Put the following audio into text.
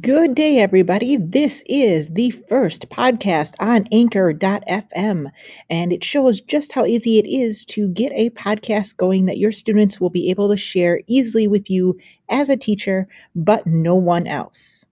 Good day, everybody. This is the first podcast on anchor.fm, and it shows just how easy it is to get a podcast going that your students will be able to share easily with you as a teacher, but no one else.